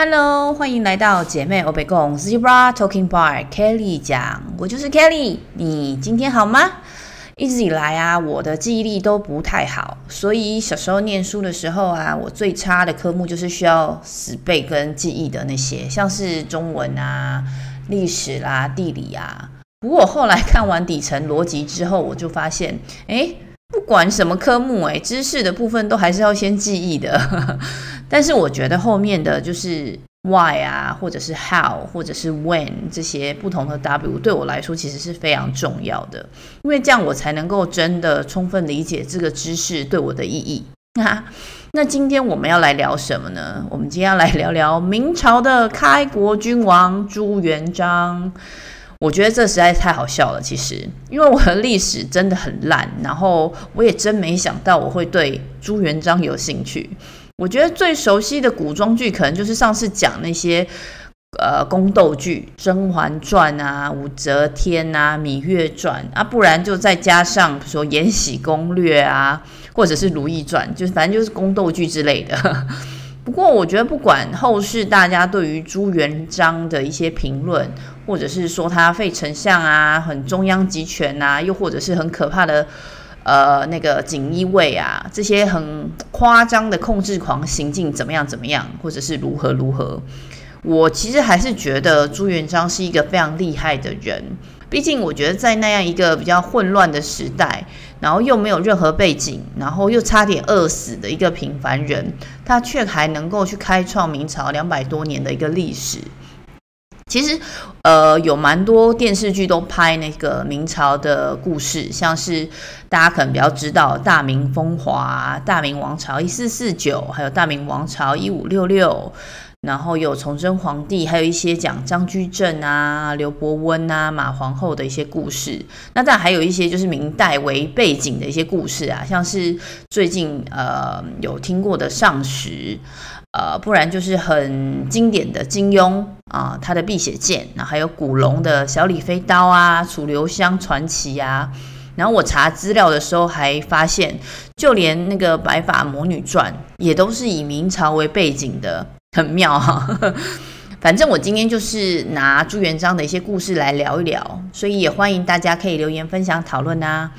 Hello，欢迎来到姐妹欧北共 Zebra Talking Bar Kelly 讲，我就是 Kelly，你今天好吗？一直以来啊，我的记忆力都不太好，所以小时候念书的时候啊，我最差的科目就是需要死背跟记忆的那些，像是中文啊、历史啦、啊、地理啊。不过我后来看完底层逻辑之后，我就发现，诶，不管什么科目，诶，知识的部分都还是要先记忆的。但是我觉得后面的就是 why 啊，或者是 how，或者是 when 这些不同的 w，对我来说其实是非常重要的，因为这样我才能够真的充分理解这个知识对我的意义。哈，那今天我们要来聊什么呢？我们今天要来聊聊明朝的开国君王朱元璋。我觉得这实在太好笑了，其实，因为我的历史真的很烂，然后我也真没想到我会对朱元璋有兴趣。我觉得最熟悉的古装剧，可能就是上次讲那些呃宫斗剧，《甄嬛传》啊，《武则天》啊，《芈月传》啊，不然就再加上说《延禧攻略》啊，或者是《如懿传》，就是反正就是宫斗剧之类的。不过我觉得，不管后世大家对于朱元璋的一些评论，或者是说他废丞相啊，很中央集权啊，又或者是很可怕的。呃，那个锦衣卫啊，这些很夸张的控制狂行径怎么样怎么样，或者是如何如何，我其实还是觉得朱元璋是一个非常厉害的人。毕竟我觉得在那样一个比较混乱的时代，然后又没有任何背景，然后又差点饿死的一个平凡人，他却还能够去开创明朝两百多年的一个历史。其实，呃，有蛮多电视剧都拍那个明朝的故事，像是大家可能比较知道《大明风华》《大明王朝一四四九》，还有《大明王朝一五六六》，然后有崇祯皇帝，还有一些讲张居正啊、刘伯温啊、马皇后的一些故事。那当然还有一些就是明代为背景的一些故事啊，像是最近呃有听过的尚史。呃，不然就是很经典的金庸啊、他的《碧血剑》，然后还有古龙的小李飞刀啊，楚留香传奇啊。然后我查资料的时候还发现，就连那个《白发魔女传》也都是以明朝为背景的，很妙哈。反正我今天就是拿朱元璋的一些故事来聊一聊，所以也欢迎大家可以留言分享讨论啊。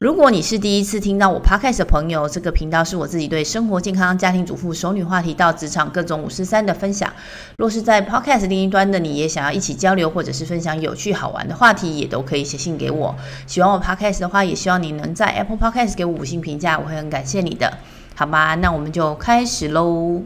如果你是第一次听到我 Podcast 的朋友，这个频道是我自己对生活、健康、家庭主妇、熟女话题到职场各种五十三的分享。若是在 Podcast 另一端的你也想要一起交流，或者是分享有趣好玩的话题，也都可以写信给我。喜欢我 Podcast 的话，也希望你能在 Apple Podcast 给我五星评价，我会很感谢你的。好吧，那我们就开始喽。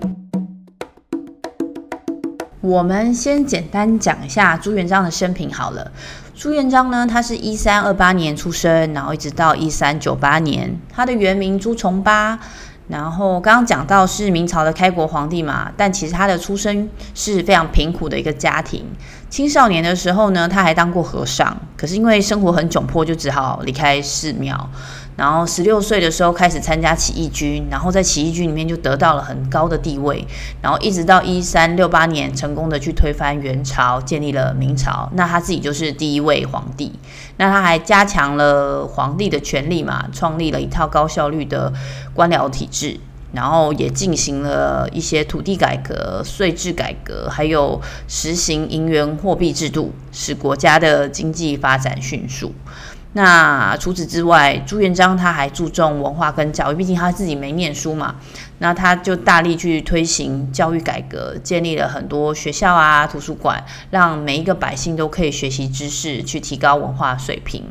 我们先简单讲一下朱元璋的生平好了。朱元璋呢，他是一三二八年出生，然后一直到一三九八年，他的原名朱重八。然后刚刚讲到是明朝的开国皇帝嘛，但其实他的出生是非常贫苦的一个家庭。青少年的时候呢，他还当过和尚，可是因为生活很窘迫，就只好离开寺庙。然后十六岁的时候开始参加起义军，然后在起义军里面就得到了很高的地位，然后一直到一三六八年成功的去推翻元朝，建立了明朝。那他自己就是第一位皇帝。那他还加强了皇帝的权力嘛，创立了一套高效率的官僚体制，然后也进行了一些土地改革、税制改革，还有实行银元货币制度，使国家的经济发展迅速。那除此之外，朱元璋他还注重文化跟教育，毕竟他自己没念书嘛。那他就大力去推行教育改革，建立了很多学校啊、图书馆，让每一个百姓都可以学习知识，去提高文化水平。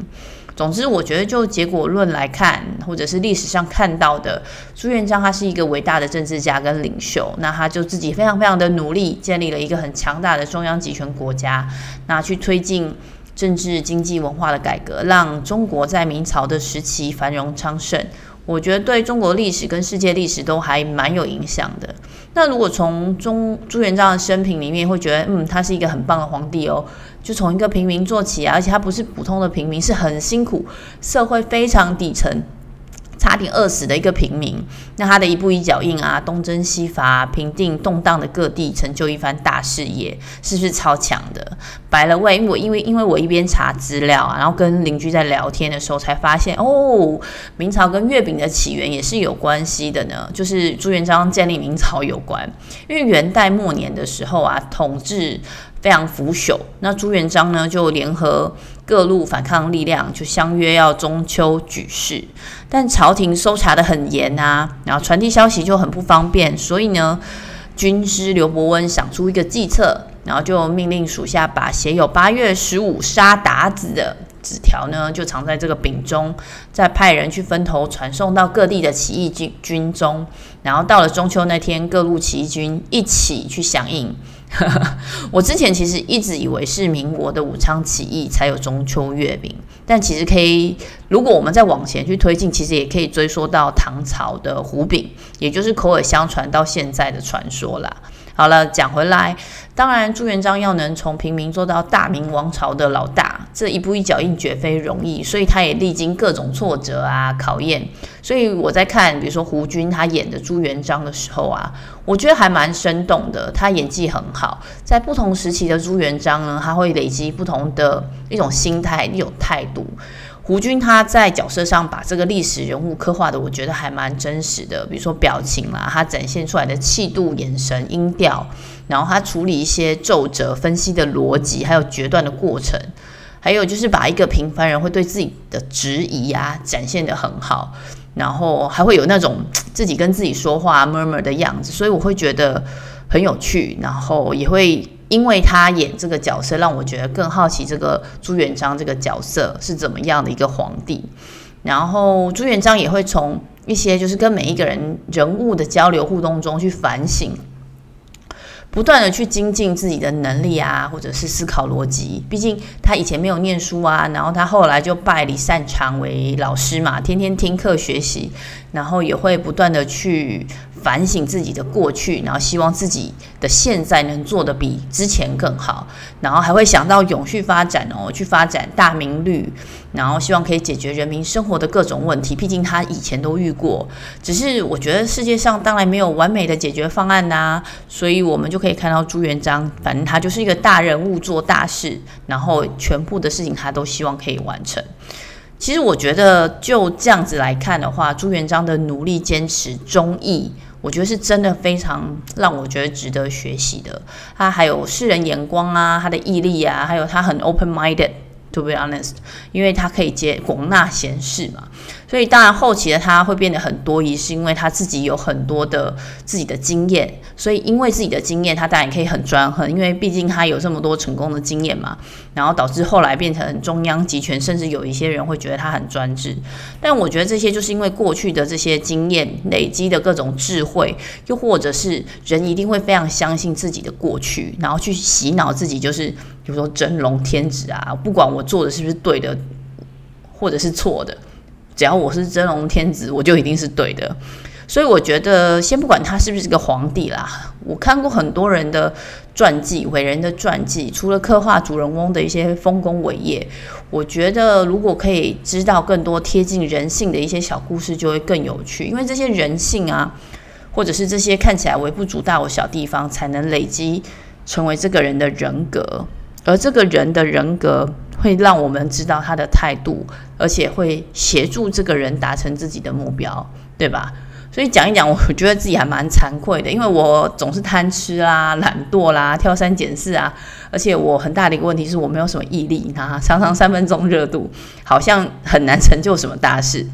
总之，我觉得就结果论来看，或者是历史上看到的，朱元璋他是一个伟大的政治家跟领袖。那他就自己非常非常的努力，建立了一个很强大的中央集权国家，那去推进。政治、经济、文化的改革，让中国在明朝的时期繁荣昌盛。我觉得对中国历史跟世界历史都还蛮有影响的。那如果从中朱元璋的生平里面，会觉得，嗯，他是一个很棒的皇帝哦。就从一个平民做起啊，而且他不是普通的平民，是很辛苦，社会非常底层。差点饿死的一个平民。那他的一步一脚印啊，东征西伐，平定动荡的各地，成就一番大事业，是不是超强的？白了喂，我因为因为我一边查资料啊，然后跟邻居在聊天的时候，才发现哦，明朝跟月饼的起源也是有关系的呢，就是朱元璋建立明朝有关。因为元代末年的时候啊，统治非常腐朽，那朱元璋呢就联合各路反抗力量，就相约要中秋举事，但朝廷搜查得很严啊，然后传递消息就很不方便，所以呢，军师刘伯温想出一个计策，然后就命令属下把写有八月十五杀韃子的纸条呢，就藏在这个饼中，再派人去分头传送到各地的起义军军中，然后到了中秋那天，各路起义军一起去响应。我之前其实一直以为是民国的武昌起义才有中秋月饼，但其实可以，如果我们再往前去推进，其实也可以追溯到唐朝的胡饼，也就是口耳相传到现在的传说啦。好了，讲回来，当然朱元璋要能从平民做到大明王朝的老大，这一步一脚印绝非容易，所以他也历经各种挫折啊考验。所以我在看，比如说胡军他演的朱元璋的时候啊，我觉得还蛮生动的，他演技很好。在不同时期的朱元璋呢，他会累积不同的一种心态、一种态度。胡军他在角色上把这个历史人物刻画的，我觉得还蛮真实的。比如说表情啦，他展现出来的气度、眼神、音调，然后他处理一些皱褶、分析的逻辑，还有决断的过程，还有就是把一个平凡人会对自己的质疑啊展现得很好，然后还会有那种自己跟自己说话 murmur 的样子，所以我会觉得很有趣，然后也会。因为他演这个角色，让我觉得更好奇这个朱元璋这个角色是怎么样的一个皇帝。然后朱元璋也会从一些就是跟每一个人人物的交流互动中去反省，不断的去精进自己的能力啊，或者是思考逻辑。毕竟他以前没有念书啊，然后他后来就拜李善长为老师嘛，天天听课学习，然后也会不断的去。反省自己的过去，然后希望自己的现在能做得比之前更好，然后还会想到永续发展哦，去发展大明律，然后希望可以解决人民生活的各种问题。毕竟他以前都遇过，只是我觉得世界上当然没有完美的解决方案呐，所以我们就可以看到朱元璋，反正他就是一个大人物做大事，然后全部的事情他都希望可以完成。其实我觉得就这样子来看的话，朱元璋的努力、坚持、忠义。我觉得是真的非常让我觉得值得学习的。他还有世人眼光啊，他的毅力啊，还有他很 open-minded。To be honest，因为他可以接广纳贤士嘛，所以当然后期的他会变得很多疑，是因为他自己有很多的自己的经验，所以因为自己的经验，他当然可以很专横，因为毕竟他有这么多成功的经验嘛，然后导致后来变成中央集权，甚至有一些人会觉得他很专制。但我觉得这些就是因为过去的这些经验累积的各种智慧，又或者是人一定会非常相信自己的过去，然后去洗脑自己，就是。比如说真龙天子啊，不管我做的是不是对的，或者是错的，只要我是真龙天子，我就一定是对的。所以我觉得，先不管他是不是个皇帝啦，我看过很多人的传记，伟人的传记，除了刻画主人翁的一些丰功伟业，我觉得如果可以知道更多贴近人性的一些小故事，就会更有趣。因为这些人性啊，或者是这些看起来微不足道的小地方，才能累积成为这个人的人格。而这个人的人格会让我们知道他的态度，而且会协助这个人达成自己的目标，对吧？所以讲一讲，我觉得自己还蛮惭愧的，因为我总是贪吃啦、懒惰啦、挑三拣四啊，而且我很大的一个问题是我没有什么毅力啊，常常三分钟热度，好像很难成就什么大事。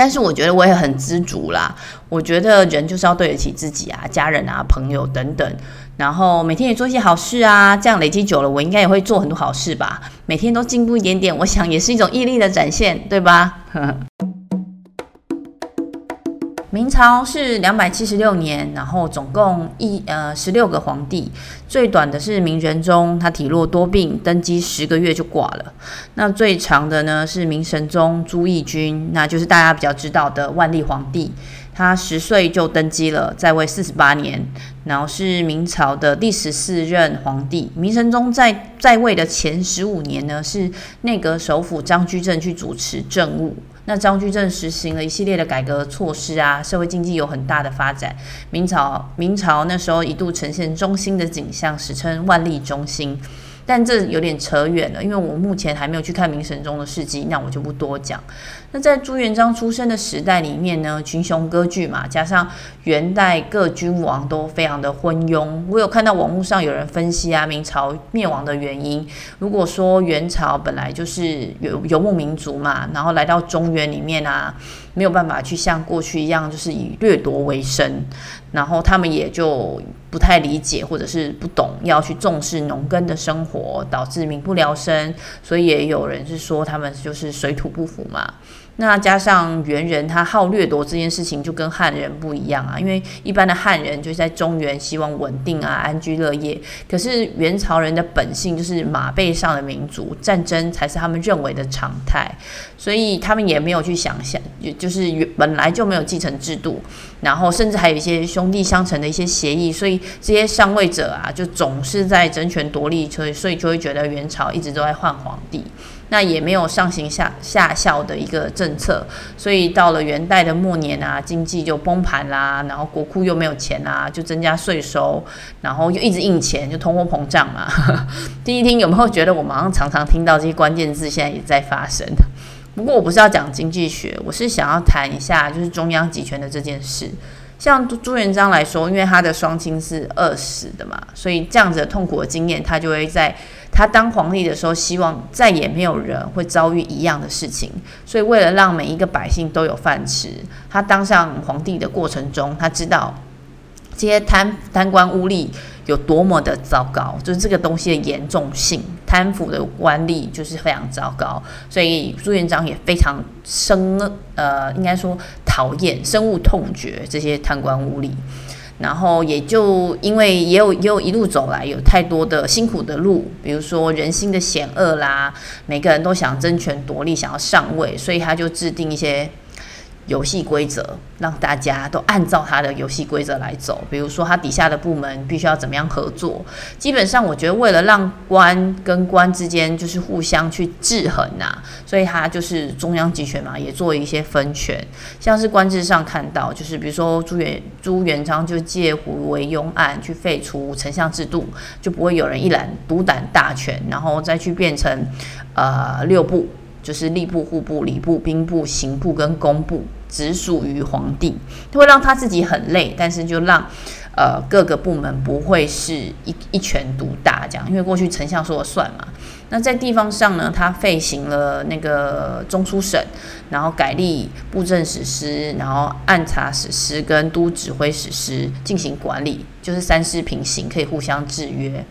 但是我觉得我也很知足啦，我觉得人就是要对得起自己啊、家人啊、朋友等等。然后每天也做一些好事啊，这样累积久了，我应该也会做很多好事吧。每天都进步一点点，我想也是一种毅力的展现，对吧？明朝是两百七十六年，然后总共一呃十六个皇帝，最短的是明仁宗，他体弱多病，登基十个月就挂了。那最长的呢是明神宗朱翊钧，那就是大家比较知道的万历皇帝。他十岁就登基了，在位四十八年，然后是明朝的第十四任皇帝。明神宗在在位的前十五年呢，是内阁首辅张居正去主持政务。那张居正实行了一系列的改革措施啊，社会经济有很大的发展。明朝明朝那时候一度呈现中兴的景象，史称万历中兴。但这有点扯远了，因为我目前还没有去看明神宗的事迹，那我就不多讲。那在朱元璋出生的时代里面呢，群雄割据嘛，加上元代各君王都非常的昏庸。我有看到网络上有人分析啊，明朝灭亡的原因。如果说元朝本来就是游游牧民族嘛，然后来到中原里面啊，没有办法去像过去一样，就是以掠夺为生，然后他们也就。不太理解，或者是不懂要去重视农耕的生活，导致民不聊生，所以也有人是说他们就是水土不服嘛。那加上元人他好掠夺这件事情，就跟汉人不一样啊。因为一般的汉人就是在中原希望稳定啊，安居乐业。可是元朝人的本性就是马背上的民族，战争才是他们认为的常态，所以他们也没有去想象，也就是本来就没有继承制度，然后甚至还有一些兄弟相承的一些协议，所以这些上位者啊，就总是在争权夺利，所以所以就会觉得元朝一直都在换皇帝。那也没有上行下下效的一个政策，所以到了元代的末年啊，经济就崩盘啦，然后国库又没有钱啊，就增加税收，然后就一直印钱，就通货膨胀嘛。听一听有没有觉得我们好像常常听到这些关键字，现在也在发生？不过我不是要讲经济学，我是想要谈一下就是中央集权的这件事。像朱元璋来说，因为他的双亲是饿死的嘛，所以这样子的痛苦的经验，他就会在他当皇帝的时候，希望再也没有人会遭遇一样的事情。所以为了让每一个百姓都有饭吃，他当上皇帝的过程中，他知道这些贪贪官污吏有多么的糟糕，就是这个东西的严重性，贪腐的官吏就是非常糟糕。所以朱元璋也非常生呃，应该说。讨厌，深恶痛绝这些贪官污吏，然后也就因为也有也有一路走来有太多的辛苦的路，比如说人心的险恶啦，每个人都想争权夺利，想要上位，所以他就制定一些。游戏规则让大家都按照他的游戏规则来走，比如说他底下的部门必须要怎么样合作。基本上，我觉得为了让官跟官之间就是互相去制衡呐、所以他就是中央集权嘛，也做一些分权。像是官制上看到，就是比如说朱元朱元璋就借胡惟庸案去废除丞相制度，就不会有人一揽独揽大权，然后再去变成呃六部，就是吏部、户部、礼部、兵部、刑部跟工部。只属于皇帝，会让他自己很累，但是就让呃各个部门不会是一一权独大这样，因为过去丞相说了算嘛。那在地方上呢，他废行了那个中书省，然后改立布政使司，然后按察使司跟都指挥使司进行管理，就是三司平行，可以互相制约。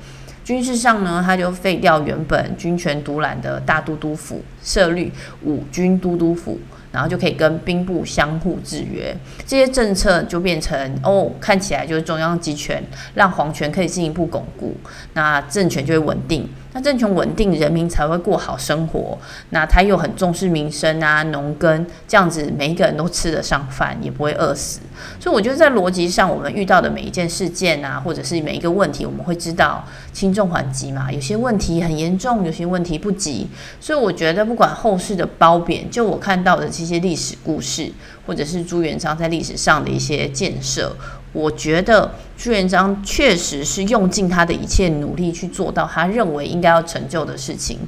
军事上呢，他就废掉原本军权独揽的大都督府，设立五军都督府。然后就可以跟兵部相互制约，这些政策就变成哦，看起来就是中央集权，让皇权可以进一步巩固，那政权就会稳定。那政权稳定，人民才会过好生活。那他又很重视民生啊，农耕这样子，每一个人都吃得上饭，也不会饿死。所以我觉得在逻辑上，我们遇到的每一件事件啊，或者是每一个问题，我们会知道轻重缓急嘛。有些问题很严重，有些问题不急。所以我觉得，不管后世的褒贬，就我看到的这些历史故事，或者是朱元璋在历史上的一些建设。我觉得朱元璋确实是用尽他的一切努力去做到他认为应该要成就的事情，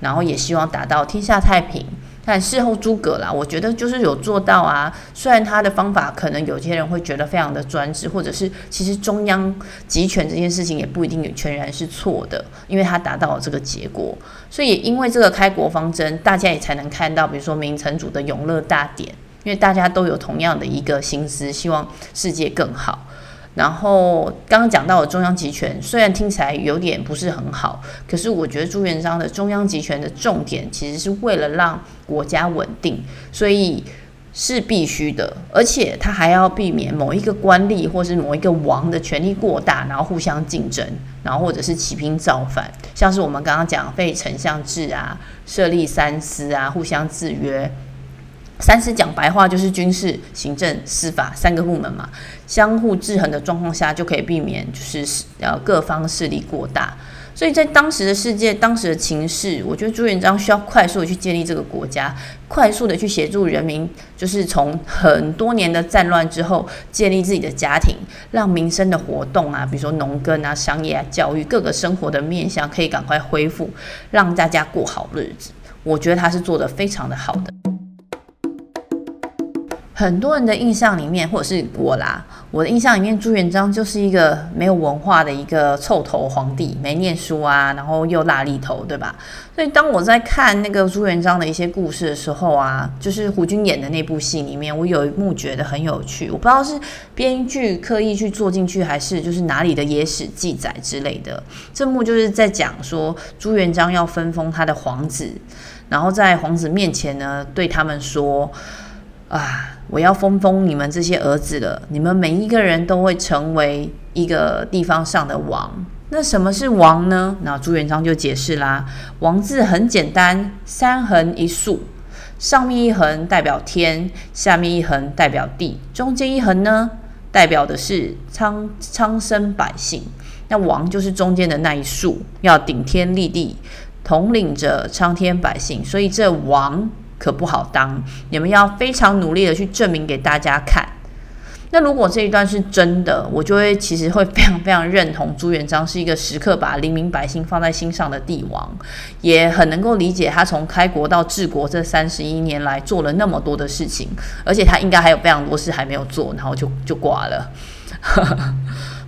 然后也希望达到天下太平。但事后诸葛啦，我觉得就是有做到啊。虽然他的方法可能有些人会觉得非常的专制，或者是其实中央集权这件事情也不一定全然是错的，因为他达到了这个结果。所以因为这个开国方针，大家也才能看到，比如说明成祖的永乐大典。因为大家都有同样的一个心思，希望世界更好。然后刚刚讲到的中央集权，虽然听起来有点不是很好，可是我觉得朱元璋的中央集权的重点，其实是为了让国家稳定，所以是必须的。而且他还要避免某一个官吏或是某一个王的权力过大，然后互相竞争，然后或者是起兵造反，像是我们刚刚讲废丞相制啊，设立三司啊，互相制约。三司讲白话就是军事、行政、司法三个部门嘛，相互制衡的状况下就可以避免就是呃各方势力过大。所以在当时的世界、当时的情势，我觉得朱元璋需要快速的去建立这个国家，快速的去协助人民，就是从很多年的战乱之后建立自己的家庭，让民生的活动啊，比如说农耕啊、商业啊、教育各个生活的面向可以赶快恢复，让大家过好日子。我觉得他是做得非常的好的。很多人的印象里面，或者是我啦，我的印象里面，朱元璋就是一个没有文化的一个臭头皇帝，没念书啊，然后又辣痢头，对吧？所以当我在看那个朱元璋的一些故事的时候啊，就是胡军演的那部戏里面，我有一幕觉得很有趣，我不知道是编剧刻意去做进去，还是就是哪里的野史记载之类的。这幕就是在讲说朱元璋要分封他的皇子，然后在皇子面前呢，对他们说啊。我要封封你们这些儿子了，你们每一个人都会成为一个地方上的王。那什么是王呢？那朱元璋就解释啦，王字很简单，三横一竖，上面一横代表天，下面一横代表地，中间一横呢，代表的是苍苍生百姓。那王就是中间的那一竖，要顶天立地，统领着苍天百姓，所以这王。可不好当，你们要非常努力的去证明给大家看。那如果这一段是真的，我就会其实会非常非常认同朱元璋是一个时刻把黎民百姓放在心上的帝王，也很能够理解他从开国到治国这三十一年来做了那么多的事情，而且他应该还有非常多事还没有做，然后就就挂了。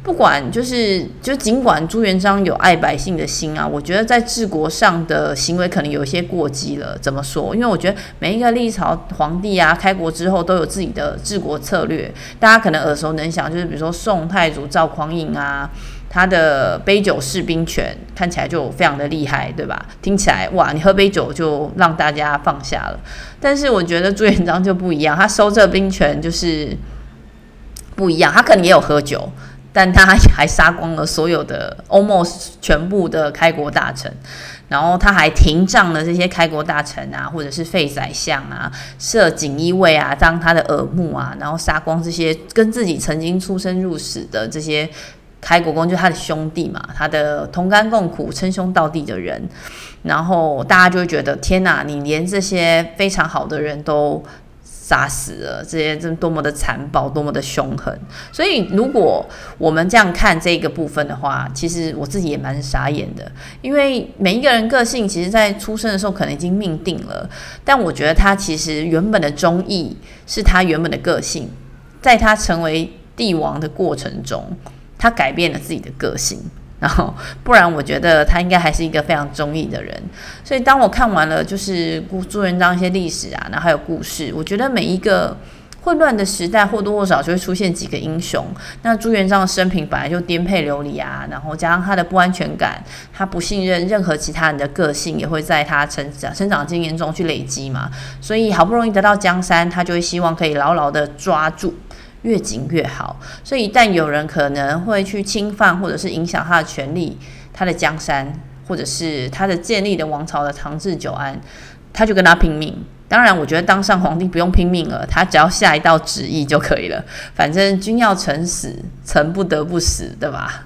不管就是，就尽管朱元璋有爱百姓的心啊，我觉得在治国上的行为可能有一些过激了。怎么说？因为我觉得每一个历朝皇帝啊，开国之后都有自己的治国策略，大家可能耳熟能详，就是比如说宋太祖赵匡胤啊，他的杯酒释兵权看起来就非常的厉害，对吧？听起来哇，你喝杯酒就让大家放下了。但是我觉得朱元璋就不一样，他收这兵权就是不一样，他可能也有喝酒。但他还杀光了所有的 almost 全部的开国大臣，然后他还停仗了这些开国大臣啊，或者是废宰相啊，设锦衣卫啊，当他的耳目啊，然后杀光这些跟自己曾经出生入死的这些开国公，就是他的兄弟嘛，他的同甘共苦、称兄道弟的人，然后大家就会觉得天哪，你连这些非常好的人都。杀死了这些，这多么的残暴，多么的凶狠。所以，如果我们这样看这个部分的话，其实我自己也蛮傻眼的。因为每一个人个性，其实在出生的时候可能已经命定了。但我觉得他其实原本的忠义是他原本的个性，在他成为帝王的过程中，他改变了自己的个性。然后，不然我觉得他应该还是一个非常忠义的人。所以，当我看完了就是朱元璋一些历史啊，然后还有故事，我觉得每一个混乱的时代或多或少就会出现几个英雄。那朱元璋的生平本来就颠沛流离啊，然后加上他的不安全感，他不信任任何其他人的个性，也会在他成长成长经验中去累积嘛。所以，好不容易得到江山，他就会希望可以牢牢的抓住。越紧越好，所以一旦有人可能会去侵犯或者是影响他的权利、他的江山，或者是他的建立的王朝的长治久安，他就跟他拼命。当然，我觉得当上皇帝不用拼命了，他只要下一道旨意就可以了。反正君要臣死，臣不得不死，对吧？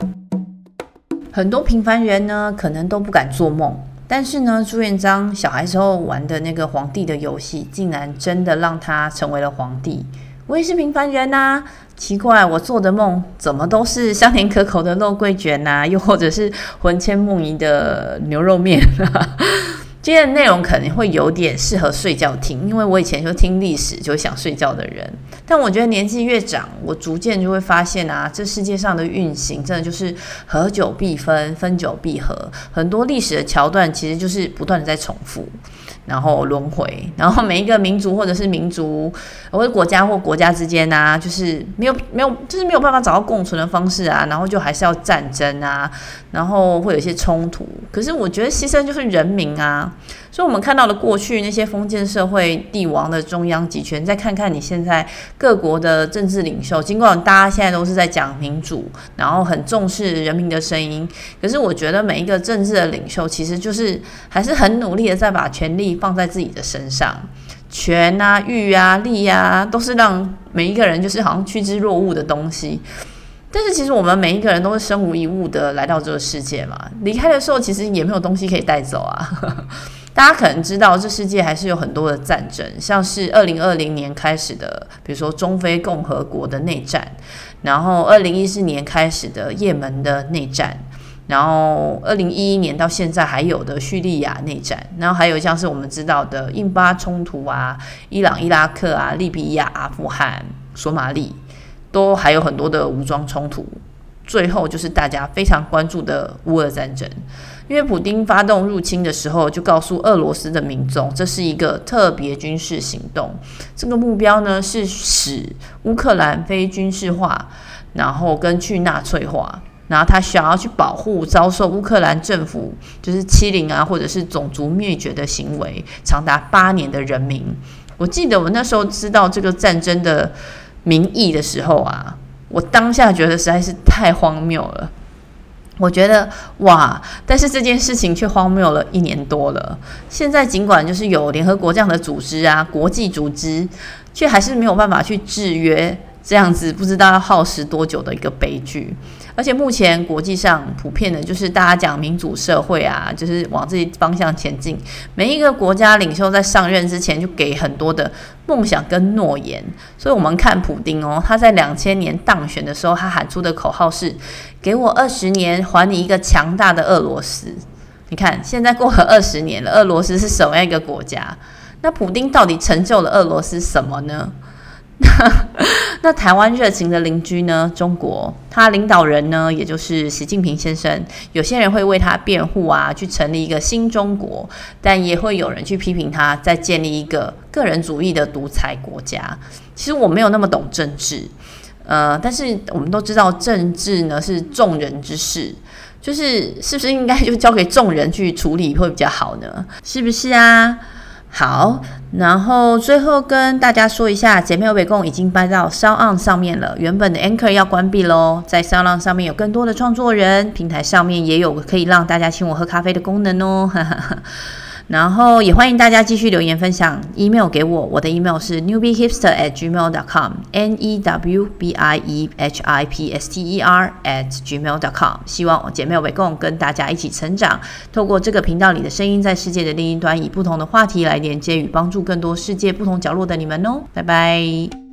很多平凡人呢，可能都不敢做梦，但是呢，朱元璋小孩时候玩的那个皇帝的游戏，竟然真的让他成为了皇帝。我也是平凡人呐、奇怪，我做的梦怎么都是香甜可口的肉桂卷呐、又或者是魂牵梦萦的牛肉面。今天的内容可能会有点适合睡觉听，因为我以前就听历史就想睡觉的人。但我觉得年纪越长，我逐渐就会发现啊，这世界上的运行真的就是合久必分，分久必合。很多历史的桥段其实就是不断的在重复。然后轮回，然后每一个民族或者是民族，或者国家或国家之间啊，就是没有没有，就是没有办法找到共存的方式啊，然后就还是要战争啊，然后会有一些冲突。可是我觉得牺牲就是人民啊。所以，我们看到了过去那些封建社会帝王的中央集权，再看看你现在各国的政治领袖，尽管大家现在都是在讲民主，然后很重视人民的声音，可是我觉得每一个政治的领袖，其实就是还是很努力的在把权力放在自己的身上，权啊、欲啊、利啊，都是让每一个人就是好像趋之若鹜的东西。但是其实我们每一个人都是身无一物的来到这个世界嘛，离开的时候其实也没有东西可以带走啊。大家可能知道，这世界还是有很多的战争，像是二零二零年开始的，比如说中非共和国的内战，然后二零一四年开始的也门的内战。然后，二零一一年到现在还有的叙利亚内战，然后还有像是我们知道的印巴冲突啊，伊朗、伊拉克啊，利比亚、阿富汗、索马利，都还有很多的武装冲突。最后就是大家非常关注的乌俄战争，因为普丁发动入侵的时候，就告诉俄罗斯的民众，这是一个特别军事行动，这个目标呢是使乌克兰非军事化，然后跟去纳粹化。然后他想要去保护遭受乌克兰政府就是欺凌啊，或者是种族灭绝的行为长达八年的人民。我记得我那时候知道这个战争的名义的时候啊，我当下觉得实在是太荒谬了。我觉得哇，但是这件事情却荒谬了一年多了。现在尽管就是有联合国这样的组织啊，国际组织，却还是没有办法去制约。这样子不知道要耗时多久的一个悲剧，而且目前国际上普遍的就是大家讲民主社会啊，就是往这些方向前进。每一个国家领袖在上任之前就给很多的梦想跟诺言，所以我们看普丁哦，他在两千年当选的时候，他喊出的口号是“给我二十年，还你一个强大的俄罗斯”。你看，现在过了二十年了，俄罗斯是什么样一个国家？那普丁到底成就了俄罗斯什么呢？那台湾热情的邻居呢？中国，他领导人呢，也就是习近平先生。有些人会为他辩护啊，去成立一个新中国，但也会有人去批评他，再建立一个个人主义的独裁国家。其实我没有那么懂政治，呃，但是我们都知道政治呢是众人之事，就是是不是应该就交给众人去处理会比较好呢？是不是啊？好，然后最后跟大家说一下，姐妹欧北共已经搬到 SoundOn 上面了。原本的 Anchor 要关闭喽，在 SoundOn 上面有更多的创作人，平台上面也有可以让大家请我喝咖啡的功能哦。然后也欢迎大家继续留言分享，email 给我，我的 email 是 newbiehipster at gmail dot com，n e w b i e h i p s t e r at gmail dot com。希望姐妹欧北共跟大家一起成长，透过这个频道里的声音，在世界的另一端，以不同的话题来连接与帮助更多世界不同角落的你们哦。拜拜。